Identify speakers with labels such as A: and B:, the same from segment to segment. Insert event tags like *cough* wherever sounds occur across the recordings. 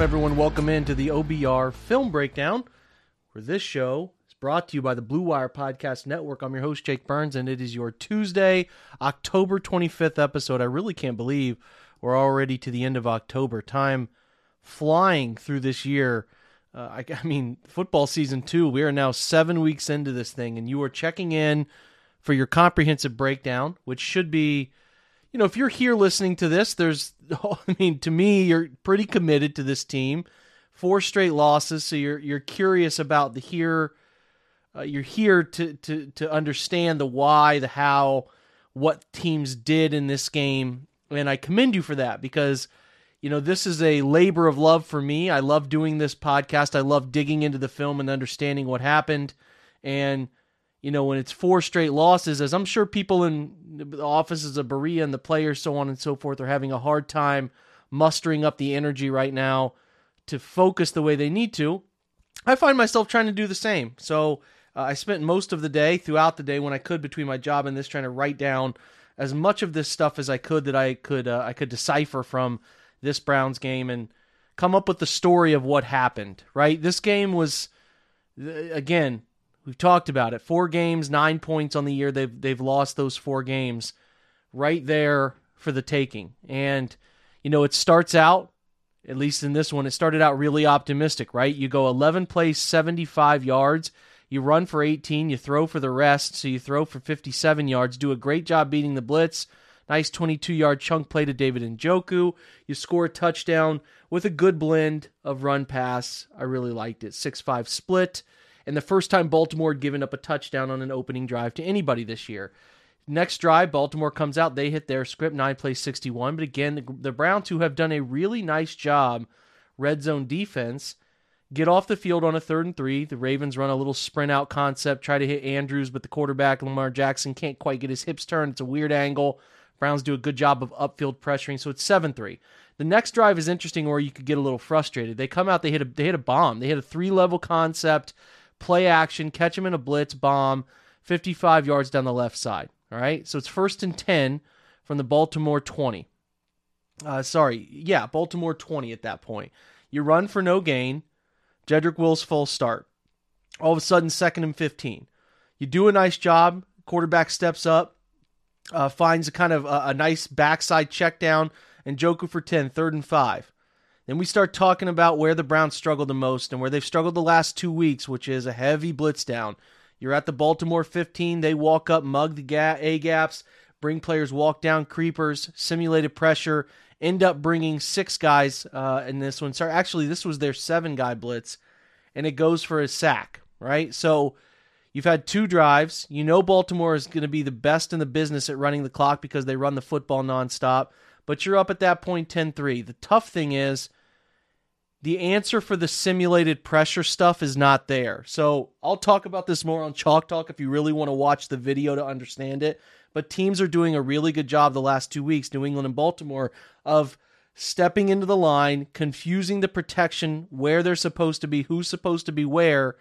A: everyone? Welcome in to the OBR Film Breakdown, where this show is brought to you by the Blue Wire Podcast Network. I'm your host, Jake Burns, and it is your Tuesday, October 25th episode. I really can't believe we're already to the end of October. Time flying through this year. Uh, I, I mean, football season two, we are now seven weeks into this thing, and you are checking in for your comprehensive breakdown, which should be you know, if you're here listening to this, there's, *laughs* I mean, to me, you're pretty committed to this team. Four straight losses, so you're you're curious about the here. Uh, you're here to to to understand the why, the how, what teams did in this game, and I commend you for that because, you know, this is a labor of love for me. I love doing this podcast. I love digging into the film and understanding what happened, and you know, when it's four straight losses, as I'm sure people in the offices of Berea and the players, so on and so forth, are having a hard time mustering up the energy right now to focus the way they need to. I find myself trying to do the same. So uh, I spent most of the day, throughout the day, when I could between my job and this, trying to write down as much of this stuff as I could that I could uh, I could decipher from this Browns game and come up with the story of what happened. Right, this game was again We've talked about it. Four games, nine points on the year. They've they've lost those four games, right there for the taking. And you know, it starts out, at least in this one, it started out really optimistic, right? You go 11 plays, 75 yards. You run for 18. You throw for the rest. So you throw for 57 yards. Do a great job beating the blitz. Nice 22 yard chunk play to David Njoku. You score a touchdown with a good blend of run pass. I really liked it. 6 5 split and the first time Baltimore had given up a touchdown on an opening drive to anybody this year. Next drive, Baltimore comes out. They hit their script, nine plays 61. But again, the, the Browns, who have done a really nice job red zone defense, get off the field on a third and three. The Ravens run a little sprint out concept, try to hit Andrews, but the quarterback, Lamar Jackson, can't quite get his hips turned. It's a weird angle. Browns do a good job of upfield pressuring, so it's 7 3. The next drive is interesting where you could get a little frustrated. They come out, they hit a, they hit a bomb. They hit a three level concept play action, catch him in a blitz, bomb, 55 yards down the left side. All right, so it's first and 10 from the Baltimore 20. Uh, sorry, yeah, Baltimore 20 at that point. You run for no gain. Jedrick Wills full start. All of a sudden, second and 15. You do a nice job. Quarterback steps up, uh, finds a kind of a, a nice backside check down, Njoku for 10, third and five. Then we start talking about where the Browns struggled the most and where they've struggled the last two weeks, which is a heavy blitz down. You're at the Baltimore 15. They walk up, mug the A gaps, bring players walk down creepers, simulated pressure, end up bringing six guys uh, in this one. Sorry, actually, this was their seven guy blitz, and it goes for a sack, right? So you've had two drives. You know Baltimore is going to be the best in the business at running the clock because they run the football nonstop, but you're up at that point 10 3. The tough thing is, the answer for the simulated pressure stuff is not there. So I'll talk about this more on Chalk Talk if you really want to watch the video to understand it. But teams are doing a really good job the last two weeks, New England and Baltimore, of stepping into the line, confusing the protection where they're supposed to be, who's supposed to be where,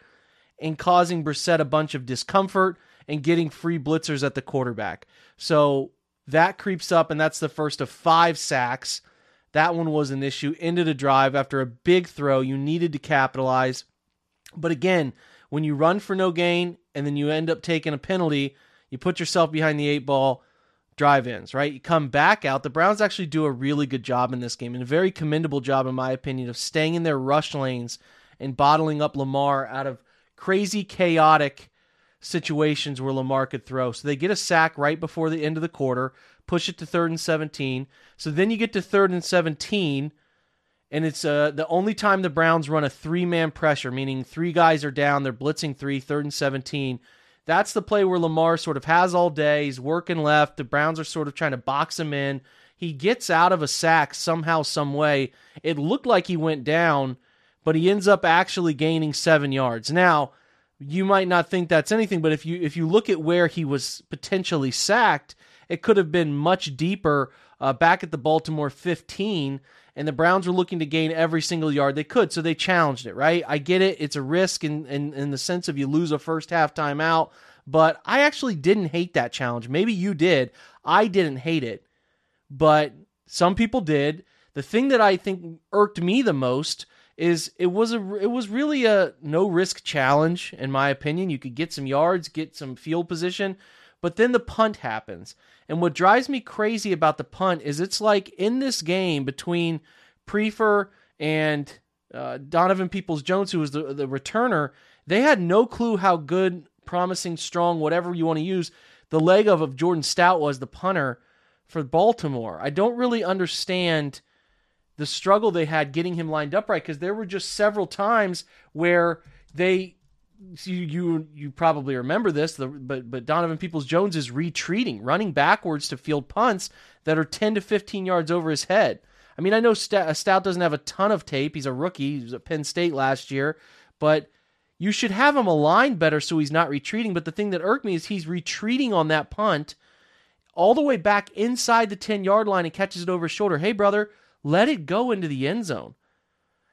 A: and causing Brissett a bunch of discomfort and getting free blitzers at the quarterback. So that creeps up, and that's the first of five sacks that one was an issue. Ended a drive after a big throw. You needed to capitalize. But again, when you run for no gain and then you end up taking a penalty, you put yourself behind the eight ball, drive ins, right? You come back out. The Browns actually do a really good job in this game and a very commendable job, in my opinion, of staying in their rush lanes and bottling up Lamar out of crazy, chaotic situations where Lamar could throw. So they get a sack right before the end of the quarter, push it to third and 17. So then you get to third and 17, and it's uh, the only time the Browns run a three man pressure, meaning three guys are down, they're blitzing three, third and 17. That's the play where Lamar sort of has all day. He's working left. The Browns are sort of trying to box him in. He gets out of a sack somehow, some way. It looked like he went down, but he ends up actually gaining seven yards. Now, you might not think that's anything, but if you if you look at where he was potentially sacked, it could have been much deeper uh, back at the Baltimore 15, and the Browns were looking to gain every single yard they could, so they challenged it. Right? I get it; it's a risk in in, in the sense of you lose a first half timeout, but I actually didn't hate that challenge. Maybe you did. I didn't hate it, but some people did. The thing that I think irked me the most is it was a it was really a no risk challenge in my opinion. You could get some yards, get some field position, but then the punt happens. And what drives me crazy about the punt is it's like in this game between Priefer and uh, Donovan Peoples Jones, who was the, the returner, they had no clue how good, promising, strong, whatever you want to use, the leg of, of Jordan Stout was, the punter for Baltimore. I don't really understand the struggle they had getting him lined up right because there were just several times where they you you you probably remember this, the, but but Donovan Peoples Jones is retreating, running backwards to field punts that are 10 to 15 yards over his head. I mean, I know Stout, uh, Stout doesn't have a ton of tape. He's a rookie. He was at Penn State last year, but you should have him aligned better so he's not retreating. But the thing that irked me is he's retreating on that punt all the way back inside the 10 yard line and catches it over his shoulder. Hey, brother, let it go into the end zone.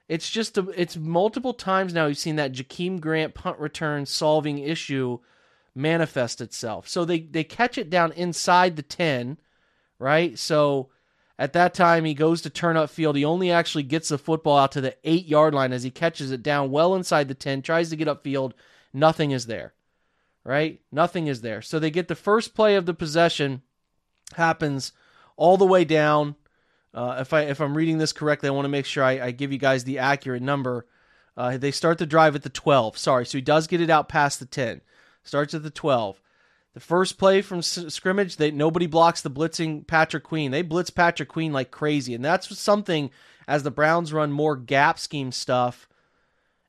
A: It's just a, it's multiple times now you've seen that Jakeem Grant punt return solving issue manifest itself. So they they catch it down inside the 10, right? So at that time he goes to turn up field. He only actually gets the football out to the 8-yard line as he catches it down well inside the 10, tries to get upfield, nothing is there. Right? Nothing is there. So they get the first play of the possession happens all the way down uh, if I if I'm reading this correctly, I want to make sure I, I, give you guys the accurate number. Uh, they start the drive at the 12. Sorry, so he does get it out past the 10. Starts at the 12. The first play from s- scrimmage, they nobody blocks the blitzing Patrick Queen. They blitz Patrick Queen like crazy, and that's something as the Browns run more gap scheme stuff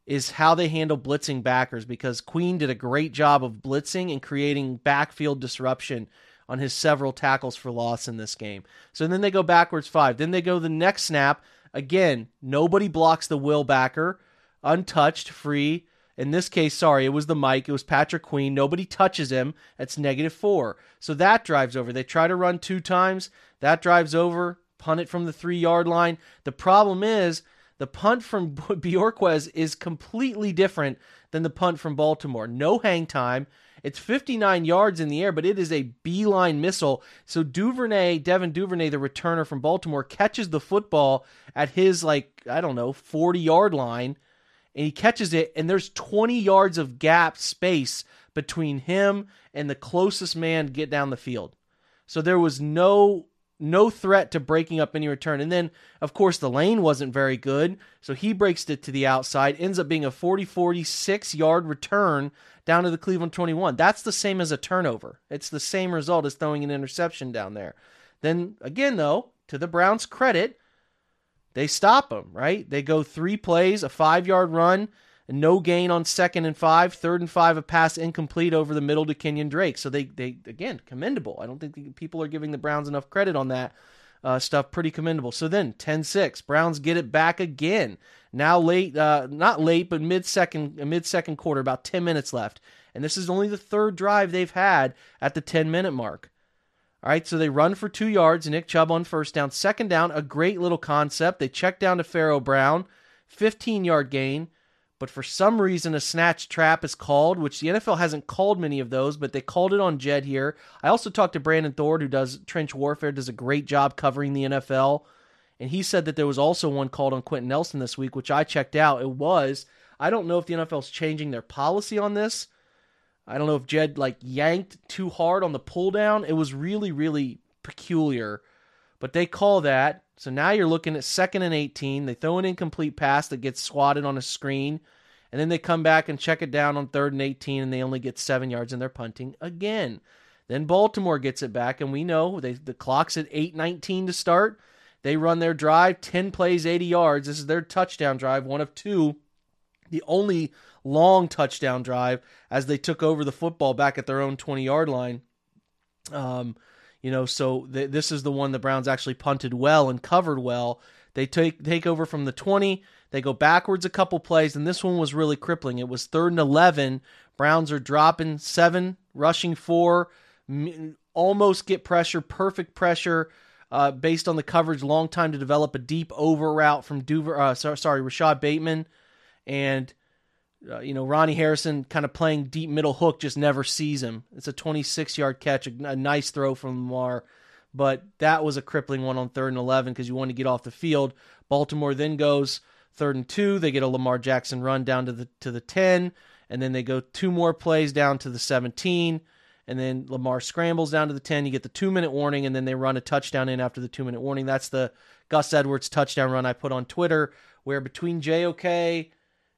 A: is how they handle blitzing backers because Queen did a great job of blitzing and creating backfield disruption on his several tackles for loss in this game. So then they go backwards five. Then they go the next snap. Again, nobody blocks the will backer, untouched, free. In this case, sorry, it was the Mike. It was Patrick Queen. Nobody touches him. That's negative four. So that drives over. They try to run two times. That drives over. Punt it from the three yard line. The problem is the punt from *laughs* Bojorquez is completely different than the punt from Baltimore. No hang time. It's 59 yards in the air, but it is a beeline missile. So Duvernay, Devin Duvernay, the returner from Baltimore, catches the football at his, like, I don't know, 40 yard line, and he catches it, and there's 20 yards of gap space between him and the closest man get down the field. So there was no no threat to breaking up any return. And then, of course, the lane wasn't very good. So he breaks it to the outside, ends up being a 40 46 yard return down to the Cleveland 21. That's the same as a turnover. It's the same result as throwing an interception down there. Then again, though, to the Browns' credit, they stop him, right? They go three plays, a five yard run, no gain on second and five, third and five, a pass incomplete over the middle to Kenyon Drake. So they, they again, commendable. I don't think people are giving the Browns enough credit on that uh, stuff. Pretty commendable. So then 10 6, Browns get it back again. Now late, uh, not late, but mid second, mid second quarter, about 10 minutes left. And this is only the third drive they've had at the 10 minute mark. All right, so they run for two yards. Nick Chubb on first down. Second down, a great little concept. They check down to Pharaoh Brown, 15 yard gain. But for some reason, a snatch trap is called, which the NFL hasn't called many of those, but they called it on Jed here. I also talked to Brandon Thorn, who does trench warfare, does a great job covering the NFL and he said that there was also one called on Quenton Nelson this week, which I checked out. It was. I don't know if the NFL's changing their policy on this. I don't know if Jed like yanked too hard on the pull down. It was really, really peculiar. But they call that. So now you're looking at second and 18. They throw an incomplete pass that gets swatted on a screen. And then they come back and check it down on third and 18, and they only get seven yards and they're punting again. Then Baltimore gets it back, and we know they, the clock's at 8:19 to start. They run their drive, 10 plays, 80 yards. This is their touchdown drive, one of two. The only long touchdown drive as they took over the football back at their own 20 yard line. Um, you know, so th- this is the one the Browns actually punted well and covered well. They take take over from the 20. They go backwards a couple plays, and this one was really crippling. It was third and 11. Browns are dropping seven, rushing four, almost get pressure, perfect pressure uh, based on the coverage, long time to develop a deep over route from Duver, uh, sorry, Rashod Bateman, and uh, you know Ronnie Harrison kind of playing deep middle hook, just never sees him. It's a 26 yard catch, a, a nice throw from Lamar, but that was a crippling one on third and 11 because you want to get off the field. Baltimore then goes third and two. They get a Lamar Jackson run down to the to the 10, and then they go two more plays down to the 17, and then Lamar scrambles down to the 10. You get the two minute warning, and then they run a touchdown in after the two minute warning. That's the Gus Edwards touchdown run I put on Twitter, where between JOK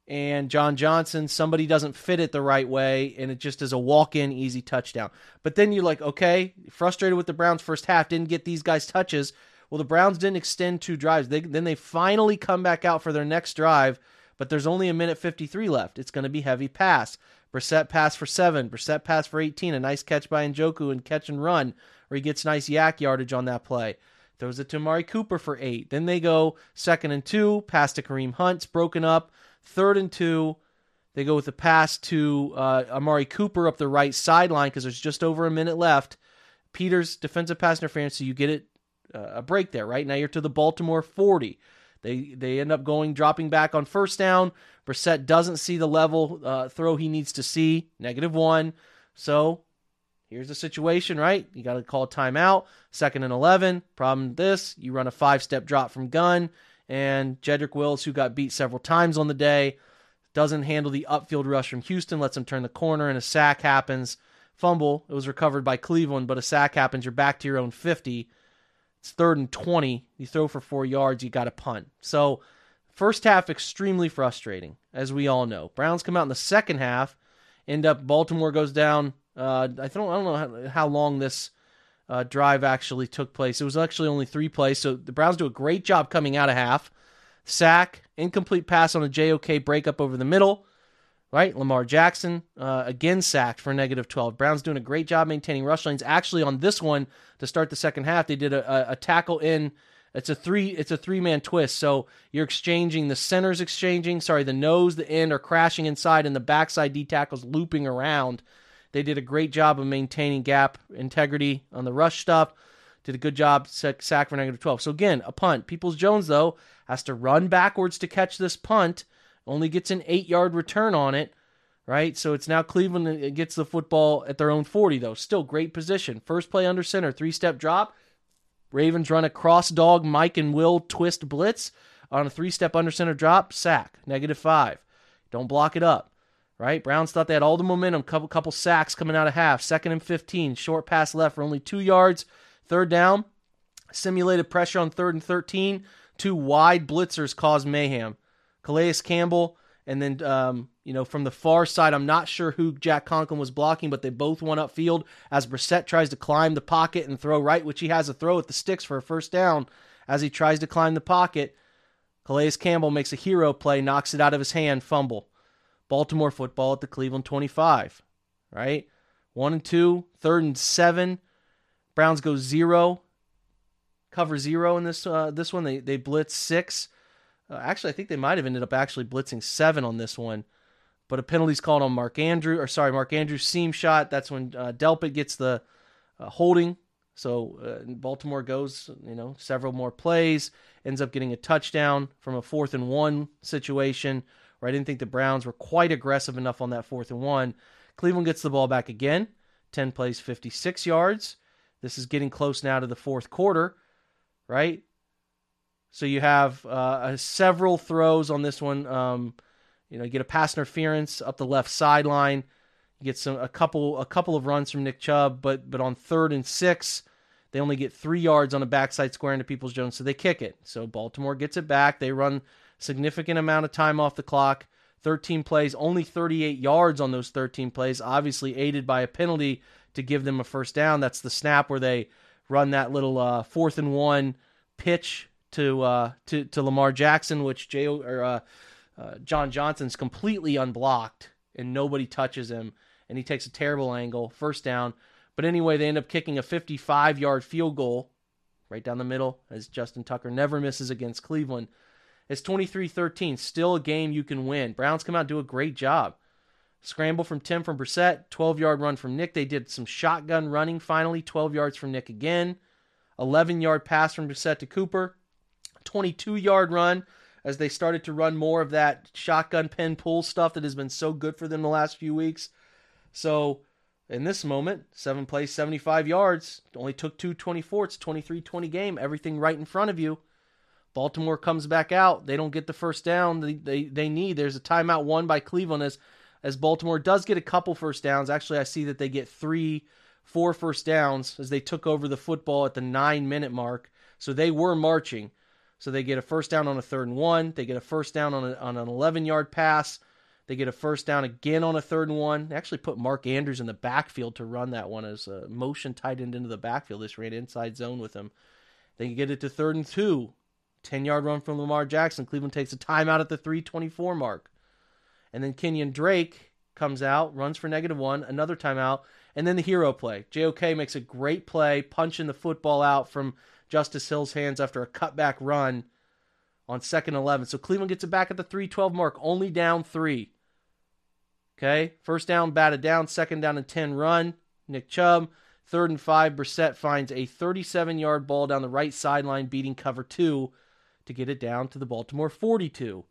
A: and John Johnson, somebody doesn't fit it the right way, and it just is a walk in easy touchdown. But then you're like, okay, frustrated with the Browns first half, didn't get these guys touches. Well, the Browns didn't extend two drives. They, then they finally come back out for their next drive, but there's only a minute 53 left. It's going to be heavy pass. Brissett pass for seven. Brissett pass for 18. A nice catch by Njoku and catch and run, where he gets nice YAC yardage on that play. Throws it to Amari Cooper for eight. Then they go second and two, pass to Kareem Hunt's broken up. Third and two, they go with the pass to uh, Amari Cooper up the right sideline because there's just over a minute left. Peters defensive pass interference, so you get it uh, a break there. Right now you're to the Baltimore 40. They they end up going dropping back on first down. Brissett doesn't see the level uh, throw he needs to see. Negative one. So here's the situation, right? You got to call a timeout. Second and 11. Problem this, you run a five step drop from gun and Jedrick Wills, who got beat several times on the day, doesn't handle the upfield rush from Houston, lets him turn the corner, and a sack happens. Fumble. It was recovered by Cleveland, but a sack happens. You're back to your own 50. It's third and 20. You throw for four yards, you got a punt. So, first half, extremely frustrating, as we all know. Browns come out in the second half, end up, Baltimore goes down. Uh, I, don't, I don't know how, how long this uh, drive actually took place. It was actually only three plays, so the Browns do a great job coming out of half. Sack, incomplete pass on a JOK breakup over the middle. Right, Lamar Jackson uh, again sacked for negative 12. Browns doing a great job maintaining rush lanes. Actually, on this one to start the second half, they did a, a, a tackle in. It's a three. It's a three man twist. So you're exchanging the centers exchanging. Sorry, the nose, the end are crashing inside, and the backside D tackles looping around they did a great job of maintaining gap integrity on the rush stuff. Did a good job sack for negative 12. So again, a punt. Peoples Jones though has to run backwards to catch this punt. Only gets an eight yard return on it. Right, so it's now Cleveland gets the football at their own 40 though. Still great position. First play under center, three step drop. Ravens run a cross dog Mike and Will twist blitz on a three step under center drop, sack, negative five. Don't block it up right? Browns thought they had all the momentum, couple couple sacks coming out of half. Second and 15, short pass left for only two yards. Third down, simulated pressure on third and 13. Two wide blitzers caused mayhem. Calais Campbell, and then um, you know from the far side, I'm not sure who Jack Conklin was blocking, but they both went upfield as Brissett tries to climb the pocket and throw right, which he has a throw at the sticks for a first down. As he tries to climb the pocket, Calais Campbell makes a hero play, knocks it out of his hand, fumble. Baltimore football at the Cleveland 25, right? One and two, third and seven. Browns go zero, cover zero in this uh, this one. They they blitz six. Uh, actually, I think they might have ended up actually blitzing seven on this one, but a penalty's called on Mark Andrew or sorry Mark Andrews seam shot. That's when uh, Delpit gets the uh, holding. So uh, Baltimore goes you know several more plays, ends up getting a touchdown from a fourth and one situation where I didn't think the Browns were quite aggressive enough on that fourth and one. Cleveland gets the ball back again. 10 plays, 56 yards. This is getting close now to the fourth quarter, right? So you have uh, several throws on this one. Um, you know, you get a pass interference up the left sideline. You get some a couple a couple of runs from Nick Chubb, but but on third and six, they only get three yards on a backside square into Peoples Jones, so they kick it. So Baltimore gets it back. They run significant amount of time off the clock. 13 plays, only 38 yards on those 13 plays, obviously aided by a penalty to give them a first down. That's the snap where they run that little uh, fourth and one pitch to uh, to to Lamar Jackson, which Jay or uh, uh, John Johnson's completely unblocked and nobody touches him, and he takes a terrible angle, first down. But anyway, they end up kicking a 55 yard field goal right down the middle as Justin Tucker never misses against Cleveland. It's 23 13. Still a game you can win. Browns come out do a great job. Scramble from Tim from Brissett, 12 yard run from Nick. They did some shotgun running finally, 12 yards from Nick again. 11 yard pass from Brissett to Cooper. 22 yard run as they started to run more of that shotgun pin pull stuff that has been so good for them the last few weeks. So in this moment, seven plays, 75 yards. Only took 224. It's 23 20 game. Everything right in front of you. Baltimore comes back out. They don't get the first down they, they, they need. There's a timeout won by Cleveland as, as Baltimore does get a couple first downs. Actually, I see that they get three, four first downs as they took over the football at the nine minute mark. So they were marching. So they get a first down on a third and one. They get a first down on, a, on an 11 yard pass. They get a first down again on a third and one. They actually put Mark Andrews in the backfield to run that one as a motion tight end into the backfield. This ran inside zone with him. They get it to third and two. 10 yard run from Lamar Jackson. Cleveland takes a timeout at the 324 mark. And then Kenyon Drake comes out, runs for negative one, another timeout, and then the hero play. JOK makes a great play, punching the football out from Justice Hill's hands after a cutback run on second 11. So Cleveland gets it back at the 312 mark, only down three. Okay, first down, batted down, second down and 10 run. Nick Chubb, third and five. Brissett finds a 37 yard ball down the right sideline, beating cover two to get it down to the Baltimore 42.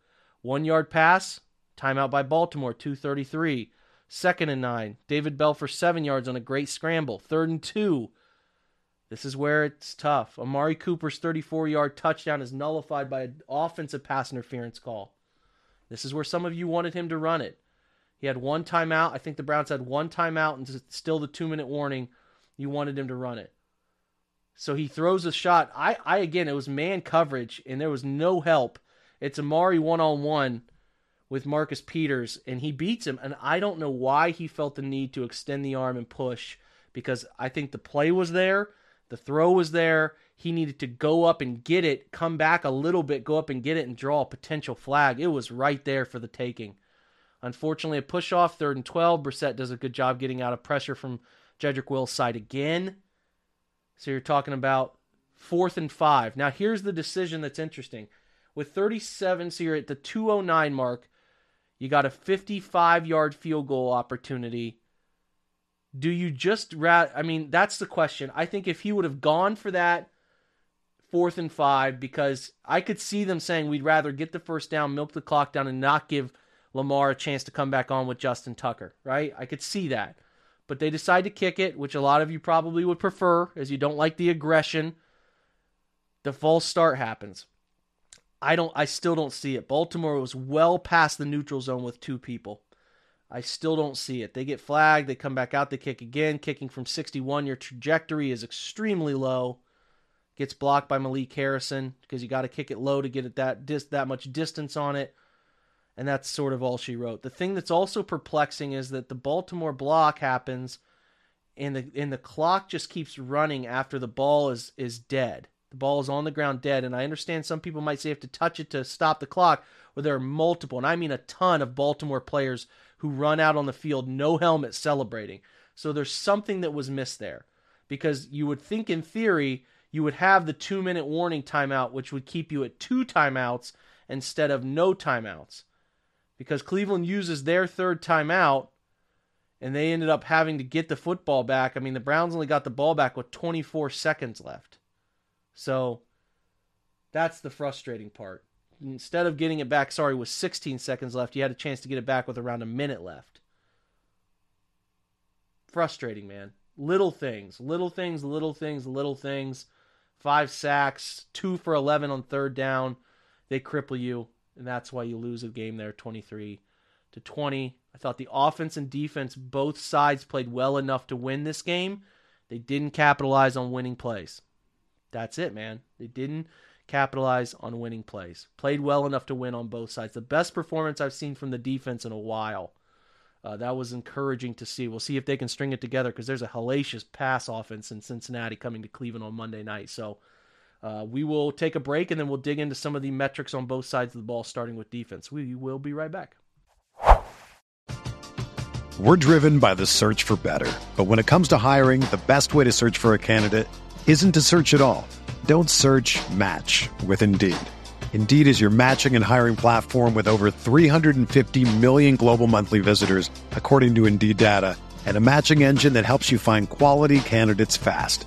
A: One yard pass, timeout by Baltimore, 233. Second and nine. David Bell for seven yards on a great scramble. Third and two. This is where it's tough. Amari Cooper's 34 yard touchdown is nullified by an offensive pass interference call. This is where some of you wanted him to run it. He had one timeout. I think the Browns had one timeout and still the two minute warning. You wanted him to run it. So he throws a shot. I, I again, it was man coverage and there was no help. It's Amari one on one with Marcus Peters and he beats him. And I don't know why he felt the need to extend the arm and push because I think the play was there, the throw was there. He needed to go up and get it, come back a little bit, go up and get it, and draw a potential flag. It was right there for the taking. Unfortunately, a push off, third and 12. Brissett does a good job getting out of pressure from Jedrick Wills' side again. So you're talking about fourth and five. Now, here's the decision that's interesting. With 37, so you're at the 209 mark. You got a 55 yard field goal opportunity. Do you just rat? I mean, that's the question. I think if he would have gone for that fourth and five, because I could see them saying we'd rather get the first down, milk the clock down, and not give Lamar a chance to come back on with Justin Tucker, right? I could see that. But they decide to kick it, which a lot of you probably would prefer, as you don't like the aggression. The false start happens. I don't I still don't see it. Baltimore was well past the neutral zone with two people. I still don't see it. They get flagged, they come back out, they kick again, kicking from 61. Your trajectory is extremely low. Gets blocked by Malik Harrison because you got to kick it low to get it that dis- that much distance on it and that's sort of all she wrote. The thing that's also perplexing is that the Baltimore block happens and the and the clock just keeps running after the ball is is dead. The ball is on the ground dead and I understand some people might say you have to touch it to stop the clock, where there are multiple and I mean a ton of Baltimore players who run out on the field no helmet celebrating. So there's something that was missed there. Because you would think in theory you would have the 2 minute warning timeout which would keep you at two timeouts instead of no timeouts because Cleveland uses their third timeout and they ended up having to get the football back. I mean, the Browns only got the ball back with 24 seconds left. So that's the frustrating part. Instead of getting it back, sorry, with 16 seconds left, you had a chance to get it back with around a minute left. Frustrating, man. Little things, little things, little things, little things. Five sacks, two for 11 on third down. They cripple you and that's why you lose a game there 23 to 20. I thought the offense and defense both sides played well enough to win this game. They didn't capitalize on winning plays. That's it, man. They didn't capitalize on winning plays. Played well enough to win on both sides. The best performance I've seen from the defense in a while. Uh, that was encouraging to see. We'll see if they can string it together because there's a hellacious pass offense in Cincinnati coming to Cleveland on Monday night. So uh, we will take a break and then we'll dig into some of the metrics on both sides of the ball, starting with defense. We will be right back.
B: We're driven by the search for better. But when it comes to hiring, the best way to search for a candidate isn't to search at all. Don't search match with Indeed. Indeed is your matching and hiring platform with over 350 million global monthly visitors, according to Indeed data, and a matching engine that helps you find quality candidates fast.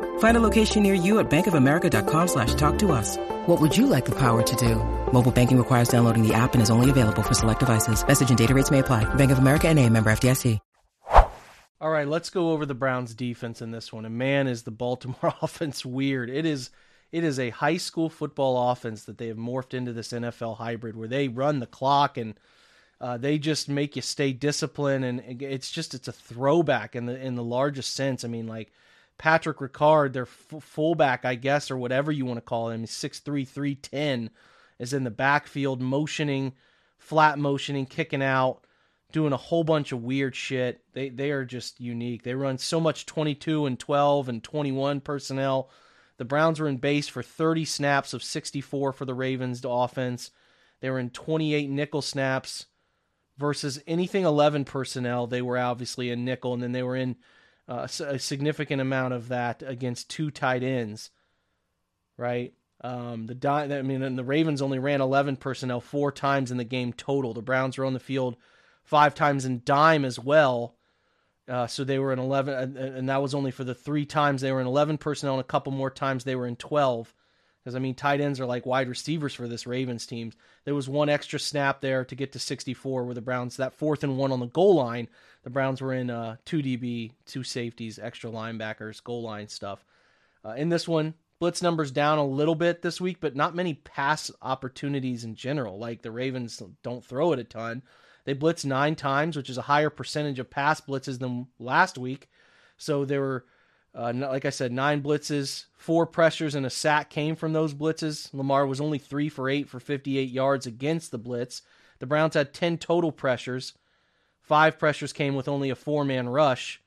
C: Find a location near you at bankofamerica.com slash talk to us. What would you like the power to do? Mobile banking requires downloading the app and is only available for select devices. Message and data rates may apply. Bank of America and a member FDIC.
A: All right, let's go over the Browns defense in this one. And man, is the *laughs* Baltimore *laughs* offense weird. It is it is a high school football offense that they have morphed into this NFL hybrid where they run the clock and uh, they just make you stay disciplined and it's just it's a throwback in the in the largest sense. I mean, like Patrick Ricard, their f- fullback, I guess, or whatever you want to call him, six three three ten, is in the backfield motioning, flat motioning, kicking out doing a whole bunch of weird shit. They they are just unique. They run so much 22 and 12 and 21 personnel. The Browns were in base for 30 snaps of 64 for the Ravens to offense. They were in 28 nickel snaps versus anything 11 personnel. They were obviously in nickel, and then they were in uh, a significant amount of that against two tight ends. Right. Um, the I mean, the Ravens only ran 11 personnel four times in the game total. The Browns were on the field five times in dime as well. Uh, so they were in 11, and that was only for the three times they were in 11 personnel, and a couple more times they were in 12. Because, I mean, tight ends are like wide receivers for this Ravens team. There was one extra snap there to get to 64 where the Browns, that fourth and one on the goal line, the Browns were in uh, 2 DB, two safeties, extra linebackers, goal line stuff. Uh, in this one, blitz numbers down a little bit this week, but not many pass opportunities in general. Like the Ravens don't throw it a ton. They blitz nine times, which is a higher percentage of pass blitzes than last week. So there were, uh, like I said, nine blitzes, four pressures, and a sack came from those blitzes. Lamar was only three for eight for 58 yards against the blitz. The Browns had 10 total pressures. Five pressures came with only a four man rush.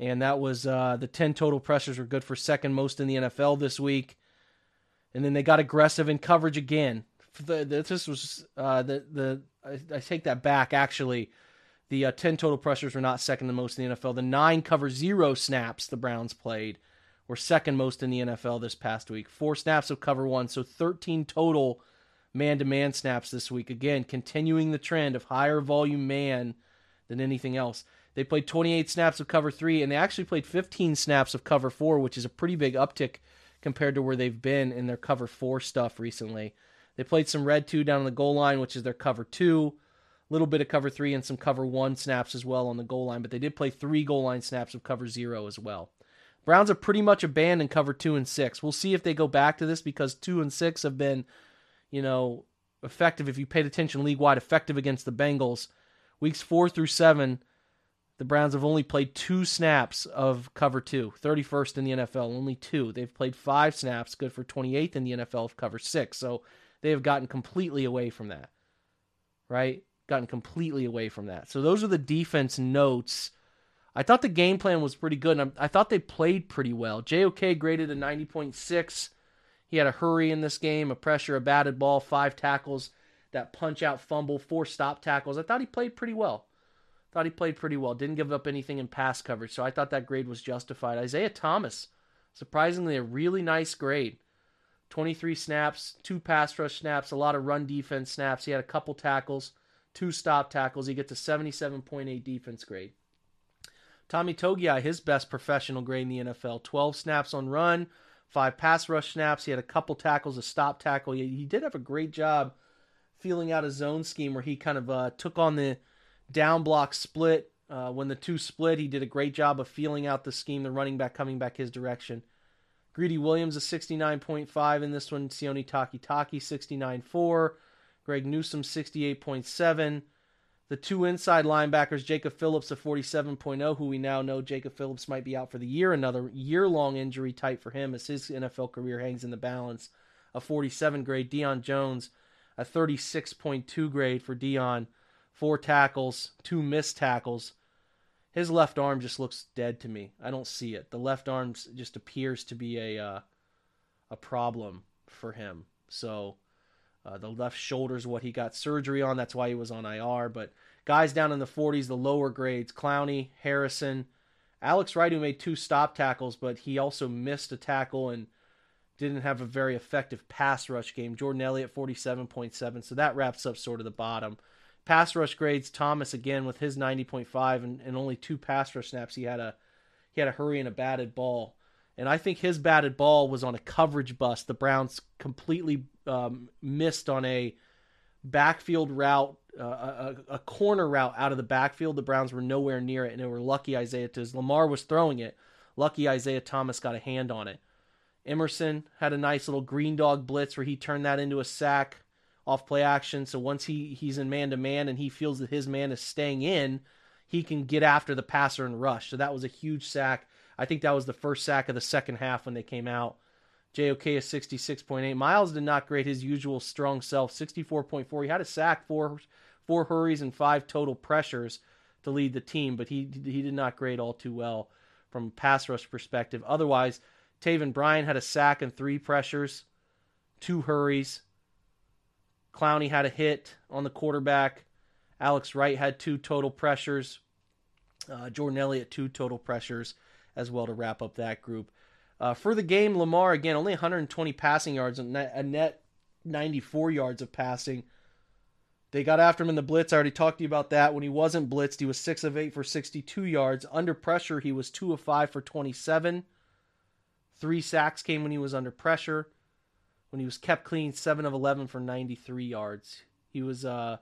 A: And that was uh, the 10 total pressures were good for second most in the NFL this week. And then they got aggressive in coverage again. The, this was uh, the the I, I take that back. Actually, the uh, 10 total pressures were not second the most in the NFL. The nine cover zero snaps the Browns played were second most in the NFL this past week. Four snaps of cover one, so 13 total man to man snaps this week. Again, continuing the trend of higher volume man than anything else. They played 28 snaps of cover three, and they actually played 15 snaps of cover four, which is a pretty big uptick compared to where they've been in their cover four stuff recently. They played some red two down on the goal line, which is their cover two, little bit of cover three, and some cover one snaps as well on the goal line. But they did play three goal line snaps of cover zero as well. Browns are pretty much abandoned cover two and six. We'll see if they go back to this because two and six have been, you know, effective. If you paid attention league wide, effective against the Bengals. Weeks four through seven, the Browns have only played two snaps of cover two, 31st in the NFL, only two. They've played five snaps, good for 28th in the NFL of cover six. So they have gotten completely away from that. Right? Gotten completely away from that. So those are the defense notes. I thought the game plan was pretty good. And I thought they played pretty well. JOK graded a 90.6. He had a hurry in this game, a pressure, a batted ball, five tackles, that punch out fumble, four stop tackles. I thought he played pretty well. Thought he played pretty well. Didn't give up anything in pass coverage, so I thought that grade was justified. Isaiah Thomas, surprisingly, a really nice grade. 23 snaps, two pass rush snaps, a lot of run defense snaps. He had a couple tackles, two stop tackles. He gets a 77.8 defense grade. Tommy Togiai, his best professional grade in the NFL 12 snaps on run, five pass rush snaps. He had a couple tackles, a stop tackle. He, he did have a great job feeling out a zone scheme where he kind of uh, took on the down block split Uh, when the two split, he did a great job of feeling out the scheme, the running back coming back his direction. Greedy Williams a 69.5 in this one. Sione Takitaki 69.4. Greg Newsome 68.7. The two inside linebackers, Jacob Phillips a 47.0, who we now know Jacob Phillips might be out for the year. Another year long injury type for him as his NFL career hangs in the balance. A 47 grade. Deion Jones a 36.2 grade for Deion. Four tackles, two missed tackles. His left arm just looks dead to me. I don't see it. The left arm just appears to be a uh, a problem for him. So uh, the left shoulder is what he got surgery on. That's why he was on IR. But guys down in the 40s, the lower grades, Clowney, Harrison, Alex Wright, who made two stop tackles, but he also missed a tackle and didn't have a very effective pass rush game. Jordan Elliott, 47.7. So that wraps up sort of the bottom. Pass rush grades, Thomas again with his 90.5 and, and only two pass rush snaps. He had a he had a hurry and a batted ball. And I think his batted ball was on a coverage bust. The Browns completely um, missed on a backfield route, uh, a, a, corner route out of the backfield. The Browns were nowhere near it, and they were lucky Isaiah as Lamar was throwing it. Lucky Isaiah Thomas got a hand on it. Emerson had a nice little green dog blitz where he turned that into a sack off play action. So once he he's in man to man and he feels that his man is staying in, he can get after the passer and rush. So that was a huge sack. I think that was the first sack of the second half when they came out. JOK is 66.8. Miles did not grade his usual strong self, 64.4. He had a sack, four four hurries, and five total pressures to lead the team, but he he did not grade all too well from pass rush perspective. Otherwise, Taven Bryan had a sack and three pressures, two hurries. Clowney had a hit on the quarterback. Alex Wright had two total pressures. Uh, Jordan Elliott two total pressures as well to wrap up that group. Uh, for the game, Lamar again only 120 passing yards and a net 94 yards of passing. They got after him in the blitz. I already talked to you about that. When he wasn't blitzed, he was six of eight for 62 yards. Under pressure, he was two of five for 27. Three sacks came when he was under pressure. When he was kept clean, seven of 11 for 93 yards. He was uh,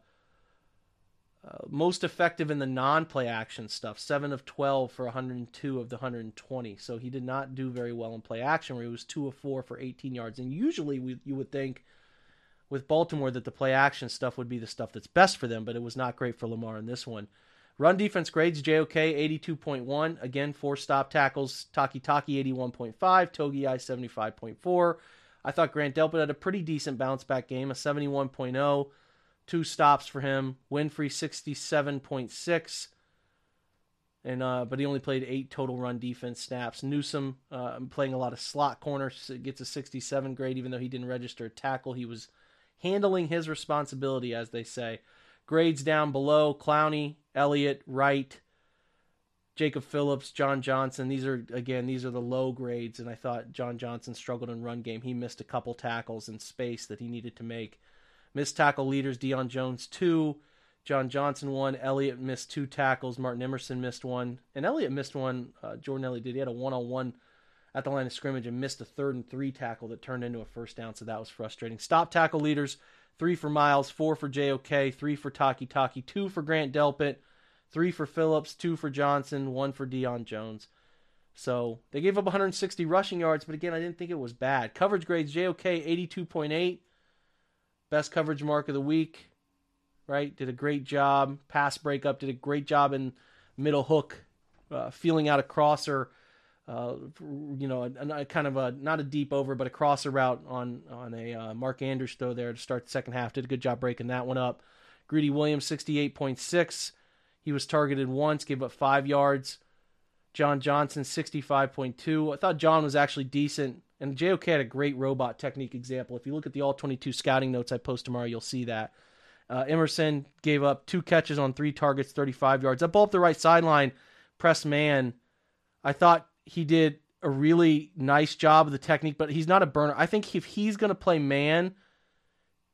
A: uh, most effective in the non-play action stuff, seven of 12 for 102 of the 120. So he did not do very well in play action, where he was two of four for 18 yards. And usually, we, you would think with Baltimore that the play action stuff would be the stuff that's best for them, but it was not great for Lamar in this one. Run defense grades JOK 82.1. Again, four stop tackles. Takitaki 81.5. Togiai 75.4. I thought Grant Delpit had a pretty decent bounce back game, a 71.0. Two stops for him. Winfrey 67.6. And uh, but he only played eight total run defense snaps. Newsome uh, playing a lot of slot corner gets a 67 grade, even though he didn't register a tackle. He was handling his responsibility, as they say. Grades down below: Clowney, Elliott, Wright, Jacob Phillips, John Johnson. These are again, these are the low grades, and I thought John Johnson struggled in run game. He missed a couple tackles in space that he needed to make. Missed tackle leaders: Deion Jones two, John Johnson one, Elliott missed two tackles, Martin Emerson missed one, and Elliott missed one. Uh, Jordan Elliott did. He had a one-on-one at the line of scrimmage and missed a third and three tackle that turned into a first down, so that was frustrating. Stop tackle leaders: three for Miles, four for JOK, three for Takitaki, two for Grant Delpit three for Phillips, two for Johnson, one for Deion Jones. So they gave up 160 rushing yards, but again, I didn't think it was bad. Coverage grades JOK 82.8, best coverage mark of the week. Right, did a great job. Pass breakup, did a great job in middle hook, uh, feeling out a crosser. Uh, you know, a, a, kind of a not a deep over, but a crosser route on on a uh, Mark Andrews throw there to start the second half. Did a good job breaking that one up. Greedy Williams 68.6. He was targeted once, gave up five yards. John Johnson, 65.2. I thought John was actually decent. And JOK had a great robot technique example. If you look at the all 22 scouting notes I post tomorrow, you'll see that. Uh, Emerson gave up two catches on three targets, 35 yards. That ball up the right sideline, press man. I thought he did a really nice job of the technique, but he's not a burner. I think if he's going to play man,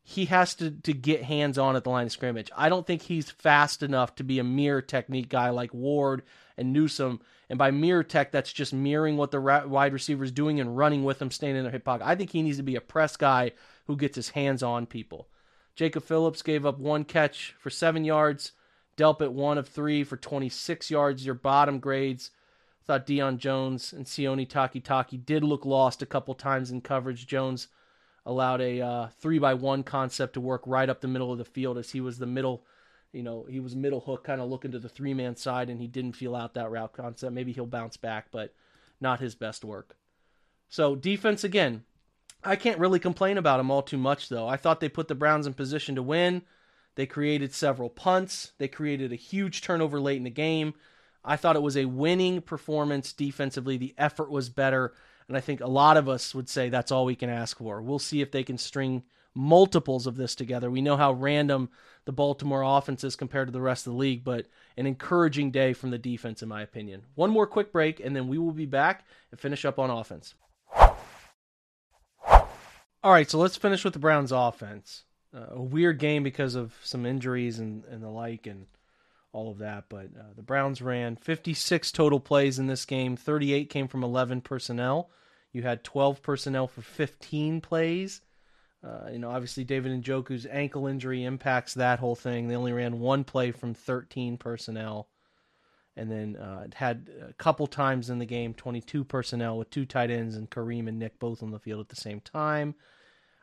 A: he has to to get hands on at the line of scrimmage. I don't think he's fast enough to be a mirror technique guy like Ward and Newsome. And by mirror tech, that's just mirroring what the wide receiver is doing and running with them, staying in their hip pocket. I think he needs to be a press guy who gets his hands on people. Jacob Phillips gave up one catch for seven yards. Delpit one of three for 26 yards. Your bottom grades. Thought Deion Jones and Sione Takitaki did look lost a couple times in coverage. Jones allowed a uh, three by one concept to work right up the middle of the field as he was the middle, you know, he was middle hook, kind of looking to the three man side, and he didn't feel out that route concept. Maybe he'll bounce back, but not his best work. So defense again, I can't really complain about them all too much though. I thought they put the Browns in position to win. They created several punts. They created a huge turnover late in the game. I thought it was a winning performance defensively. The effort was better. And I think a lot of us would say that's all we can ask for. We'll see if they can string multiples of this together. We know how random the Baltimore offense is compared to the rest of the league, but an encouraging day from the defense, in my opinion. One more quick break, and then we will be back and finish up on offense. All right, so let's finish with the Browns' offense. Uh, a weird game because of some injuries and, and the like, and all of that. But uh, the Browns ran 56 total plays in this game. 38 came from 11 personnel. You had 12 personnel for 15 plays. Uh, you know, obviously David Njoku's ankle injury impacts that whole thing. They only ran one play from 13 personnel, and then uh, had a couple times in the game 22 personnel with two tight ends and Kareem and Nick both on the field at the same time.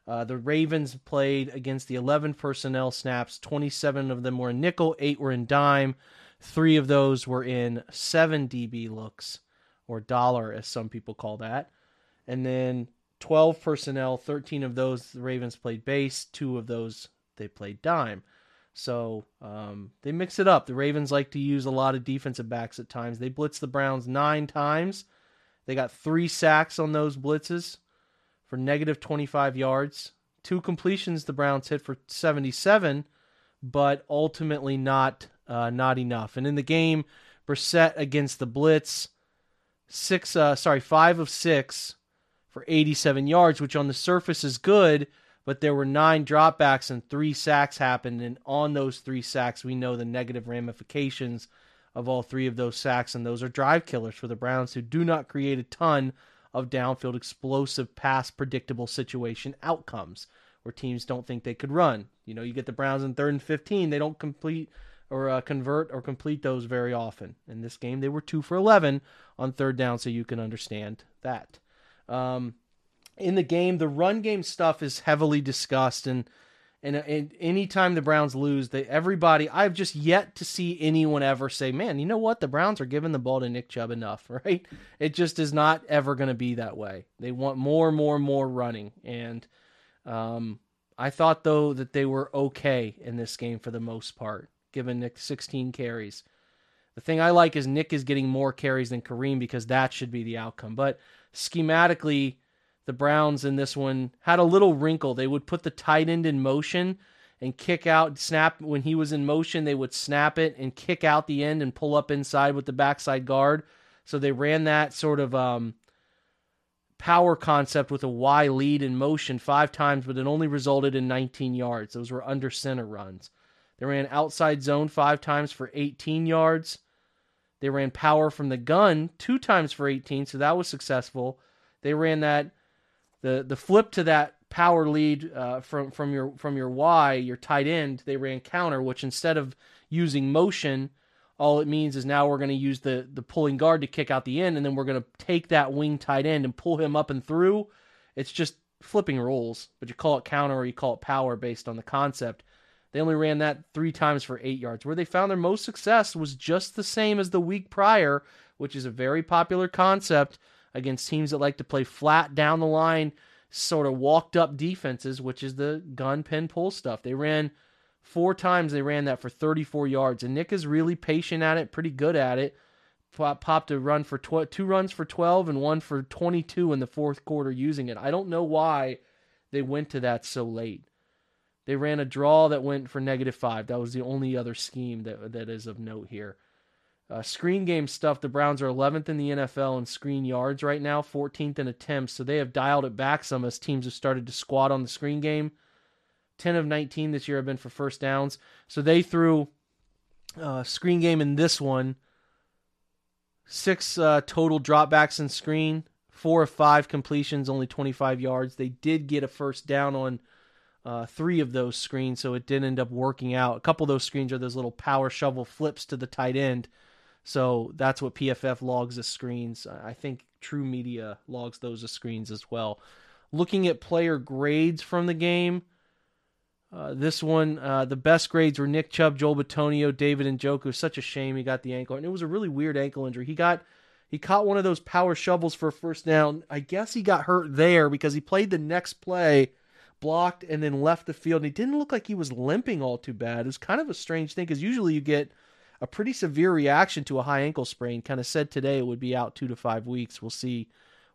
A: Uh, the Ravens played against the 11 personnel snaps. 27 of them were in nickel, 8 were in dime. Three of those were in 7 DB looks, or dollar, as some people call that. And then 12 personnel, 13 of those the Ravens played base, two of those they played dime. So um, they mix it up. The Ravens like to use a lot of defensive backs at times. They blitz the Browns nine times. They got three sacks on those blitzes for negative 25 yards. Two completions the Browns hit for 77, but ultimately not uh, not enough. And in the game, Brissett against the blitz, six uh, sorry five of six for 87 yards, which on the surface is good, but there were nine dropbacks and three sacks happened. And on those three sacks, we know the negative ramifications of all three of those sacks, and those are drive killers for the Browns who do not create a ton of downfield explosive pass predictable situation outcomes where teams don't think they could run. You know, you get the Browns in third and 15, they don't complete or uh, convert or complete those very often. In this game, they were 2 for 11 on third down, so you can understand that. Um, in the game, the run game stuff is heavily discussed, and and, and anytime the Browns lose, they everybody I've just yet to see anyone ever say, "Man, you know what? The Browns are giving the ball to Nick Chubb enough." *laughs* Right? It just is not ever going to be that way. They want more, more, more running, and um, I thought though that they were okay in this game for the most part, given Nick 16 carries. The thing I like is Nick is getting more carries than Kareem because that should be the outcome. But schematically, the Browns in this one had a little wrinkle. They would put the tight end in motion and kick out, snap when he was in motion. They would snap it and kick out the end and pull up inside with the backside guard. So they ran that sort of um, power concept with a Y lead in motion five times, but it only resulted in 19 yards. Those were under center runs. They ran outside zone five times for 18 yards. They ran power from the gun two times for 18, so that was successful. They ran that the the flip to that power lead uh, from from your from your Y, your tight end, they ran counter, which instead of using motion, all it means is now we're going to use the the pulling guard to kick out the end, and then we're going to take that wing tight end and pull him up and through. It's just flipping roles, but you call it counter or you call it power based on the concept. They only ran that three times for eight yards. Where they found their most success was just the same as the week prior, which is a very popular concept against teams that like to play flat down the line, sort of walked up defenses, which is the gun pin pull stuff. They ran four times, they ran that for 34 yards. And Nick is really patient at it, pretty good at it. Popped a run for tw- two runs for 12 and one for 22 in the fourth quarter using it. I don't know why they went to that so late. They ran a draw that went for negative five. That was the only other scheme that that is of note here. Uh, screen game stuff, the Browns are 11th in the NFL in screen yards right now, 14th in attempts. So they have dialed it back some as teams have started to squat on the screen game. 10 of 19 this year have been for first downs. So they threw uh, screen game in this one. Six uh, total dropbacks in screen, four of five completions, only 25 yards. They did get a first down on uh, three of those screens, so it did end up working out. A couple of those screens are those little power shovel flips to the tight end. So that's what PFF logs as screens. I think TruMedia logs those as screens as well. Looking at player grades from the game, uh, this one, uh, the best grades were Nick Chubb, Joel Bitonio, David and Njoku. Such a shame he got the ankle, and it was a really weird ankle injury. He got he caught one of those power shovels for a first down. I guess he got hurt there because he played the next play, blocked, and then left the field. And he didn't look like he was limping all too bad. It was kind of a strange thing because usually you get a pretty severe reaction to a high ankle sprain. Kind of said today it would be out two to five weeks. We'll see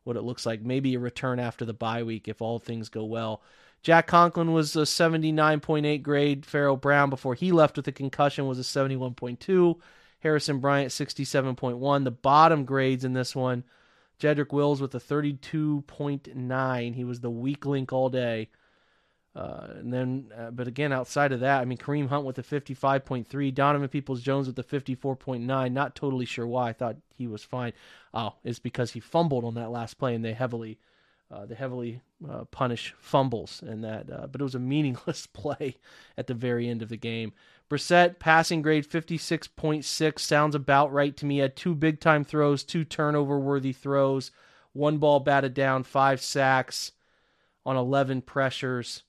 A: what it looks like. Maybe a return after the bye week if all things go well. Jack Conklin was a 79.8 grade. Pharaoh Brown, before he left with a concussion, was a 71.2. Harrison Bryant, 67.1. The bottom grades in this one Jedrick Wills with a 32.9. He was the weak link all day. Uh, and then, uh, but again, outside of that, I mean, Kareem Hunt with a 55.3, Donovan Peoples Jones with a 54.9. Not totally sure why. I thought he was fine. Oh, it's because he fumbled on that last play, and they heavily, uh, they heavily uh, punish fumbles and that. Uh, but it was a *laughs* meaningless play at the very end of the game. Brissett passing grade 56.6 sounds about right to me. Had two big time throws, two turnover worthy throws, one ball batted down, five sacks on 11 pressures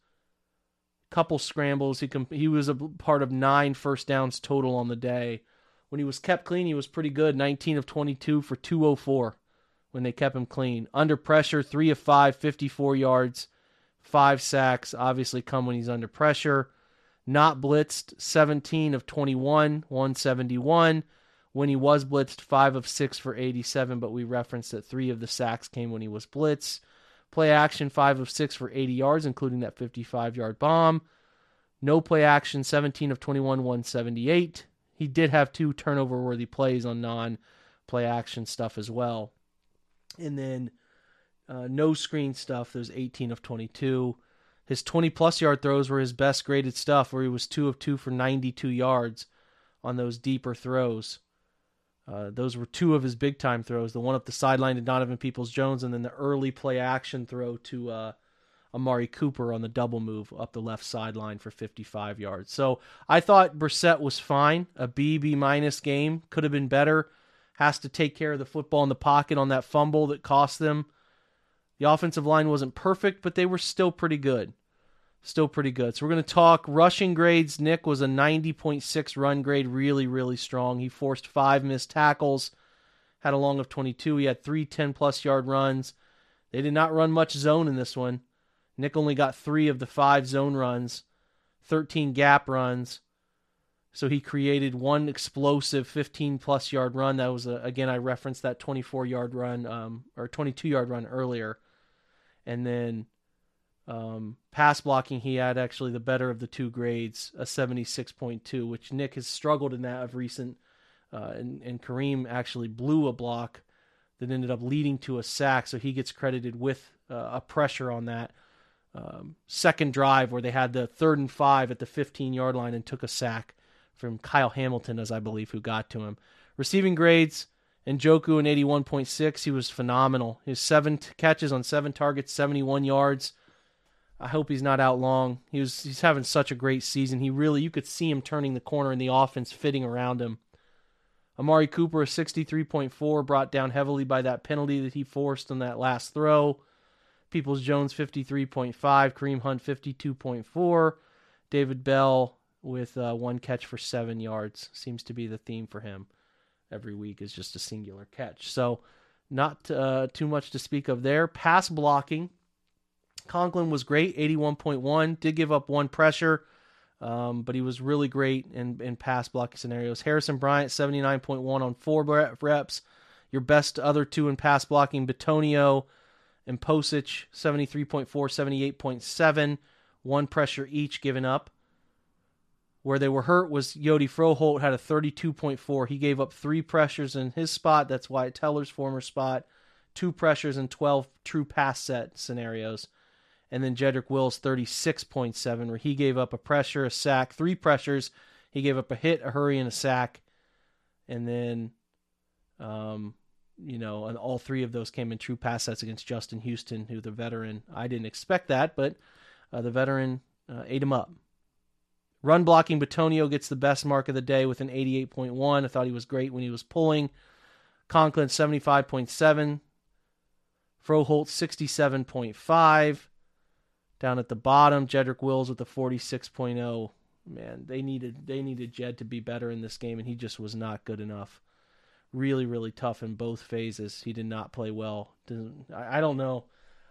A: couple scrambles. He com- he was a part of nine first downs total on the day. When he was kept clean, he was pretty good. 19 of 22 for 204 when they kept him clean. Under pressure, 3 of 5, 54 yards, 5 sacks. Obviously come when he's under pressure. Not blitzed, 17 of 21, 171. When he was blitzed, 5 of 6 for 87, but we referenced that 3 of the sacks came when he was blitzed. Play action, 5 of 6 for 80 yards, including that 55 yard bomb. No play action, 17 of 21, 178. He did have two turnover worthy plays on non play action stuff as well. And then uh, no screen stuff, there's 18 of 22. His 20 plus yard throws were his best graded stuff, where he was 2 of 2 for 92 yards on those deeper throws. Uh, those were two of his big time throws. The one up the sideline to Donovan Peoples Jones, and then the early play action throw to uh, Amari Cooper on the double move up the left sideline for 55 yards. So I thought Brissett was fine. A B B minus game could have been better. Has to take care of the football in the pocket on that fumble that cost them. The offensive line wasn't perfect, but they were still pretty good still pretty good. So we're going to talk rushing grades. Nick was a 90.6 run grade, really, really strong. He forced five missed tackles, had a long of 22. He had three 10 plus yard runs. They did not run much zone in this one. Nick only got three of the five zone runs, 13 gap runs. So he created one explosive 15 plus yard run. That was, a, again, I referenced that 24 yard run um, or 22 yard run earlier. And then um, pass blocking, he had actually the better of the two grades, a 76.2, which Nick has struggled in that of recent. Uh, and, and Kareem actually blew a block that ended up leading to a sack, so he gets credited with uh, a pressure on that um, second drive where they had the third and five at the 15 yard line and took a sack from Kyle Hamilton, as I believe, who got to him. Receiving grades, Njoku in 81.6, he was phenomenal. His seven t- catches on seven targets, 71 yards. I hope he's not out long. He was he's having such a great season. He really you could see him turning the corner in the offense fitting around him. Amari Cooper a 63.4 brought down heavily by that penalty that he forced on that last throw. Peoples Jones 53.5, Kareem Hunt 52.4, David Bell with uh, one catch for 7 yards seems to be the theme for him. Every week is just a singular catch. So not uh, too much to speak of there. Pass blocking Conklin was great, 81.1. Did give up one pressure, um, but he was really great in, in pass blocking scenarios. Harrison Bryant, 79.1 on four reps. Your best other two in pass blocking, Bitonio and Pocic, 73.4, 78.7. One pressure each given up. Where they were hurt was Hjalte Froholdt had a 32.4. He gave up three pressures in his spot. That's Wyatt Teller's former spot. Two pressures in 12 true pass set scenarios and then Jedrick Wills 36.7, where he gave up a pressure, a sack, three pressures. He gave up a hit, a hurry, and a sack. And then, um, you know, and all three of those came in true pass sets against Justin Houston, who the veteran. I didn't expect that, but uh, the veteran uh, ate him up. Run blocking, Bitonio gets the best mark of the day with an 88.1. I thought he was great when he was pulling. Conklin 75.7. Froholdt, 67.5. Down at the bottom, Jedrick Wills with the 46.0. Man, they needed they needed Jed to be better in this game, and he just was not good enough. Really, really tough in both phases. He did not play well. I don't know.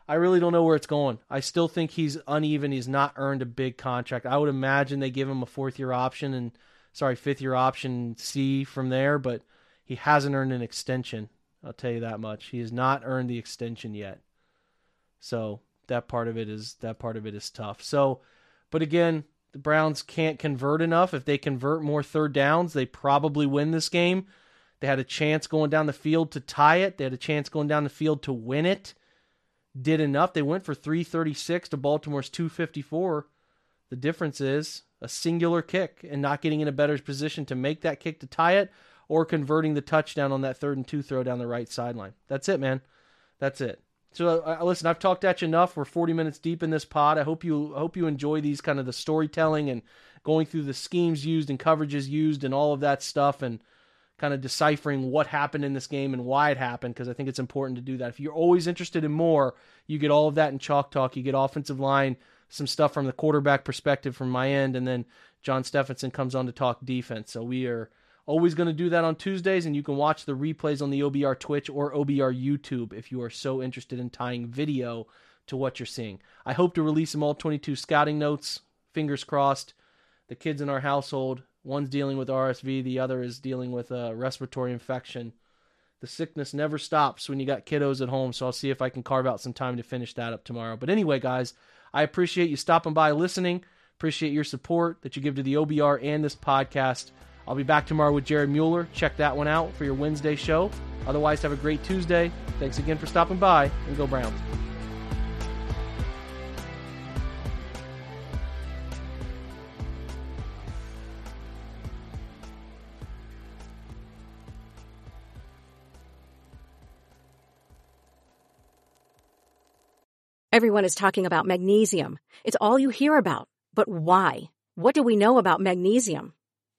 A: I really don't know where it's going. I still think he's uneven. He's not earned a big contract. I would imagine they give him a fourth year option and sorry, fifth year option C from there, but he hasn't earned an extension. I'll tell you that much. He has not earned the extension yet. So that part of it is that part of it is tough. So, but again, the Browns can't convert enough. If they convert more third downs, they probably win this game. They had a chance going down the field to tie it. They had a chance going down the field to win it. Did enough. They went for 336 to Baltimore's 254. The difference is a singular kick and not getting in a better position to make that kick to tie it or converting the touchdown on that third and two throw down the right sideline. That's it, man. That's it. So uh, uh, listen, I've talked at you enough. We're 40 minutes deep in this pod. I hope you I hope you enjoy these kind of the storytelling and going through the schemes used and coverages used and all of that stuff and kind of deciphering what happened in this game and why it happened because I think it's important to do that. If you're always interested in more, you get all of that in chalk talk. You get offensive line, some stuff from the quarterback perspective from my end, and then John Stephenson comes on to talk defense. So we are Always going to do that on Tuesdays, and you can watch the replays on the OBR Twitch or OBR YouTube if you are so interested in tying video to what you're seeing. I hope to release them all 22 scouting notes. Fingers crossed. The kids in our household, one's dealing with RSV, the other is dealing with a respiratory infection. The sickness never stops when you got kiddos at home, so I'll see if I can carve out some time to finish that up tomorrow. But anyway, guys, I appreciate you stopping by listening. Appreciate your support that you give to the OBR and this podcast. I'll be back tomorrow with Jared Mueller. Check that one out for your Wednesday show. Otherwise, have a great Tuesday. Thanks again for stopping by, and go Browns.
D: Everyone is talking about magnesium. It's all you hear about. But why? What do we know about magnesium?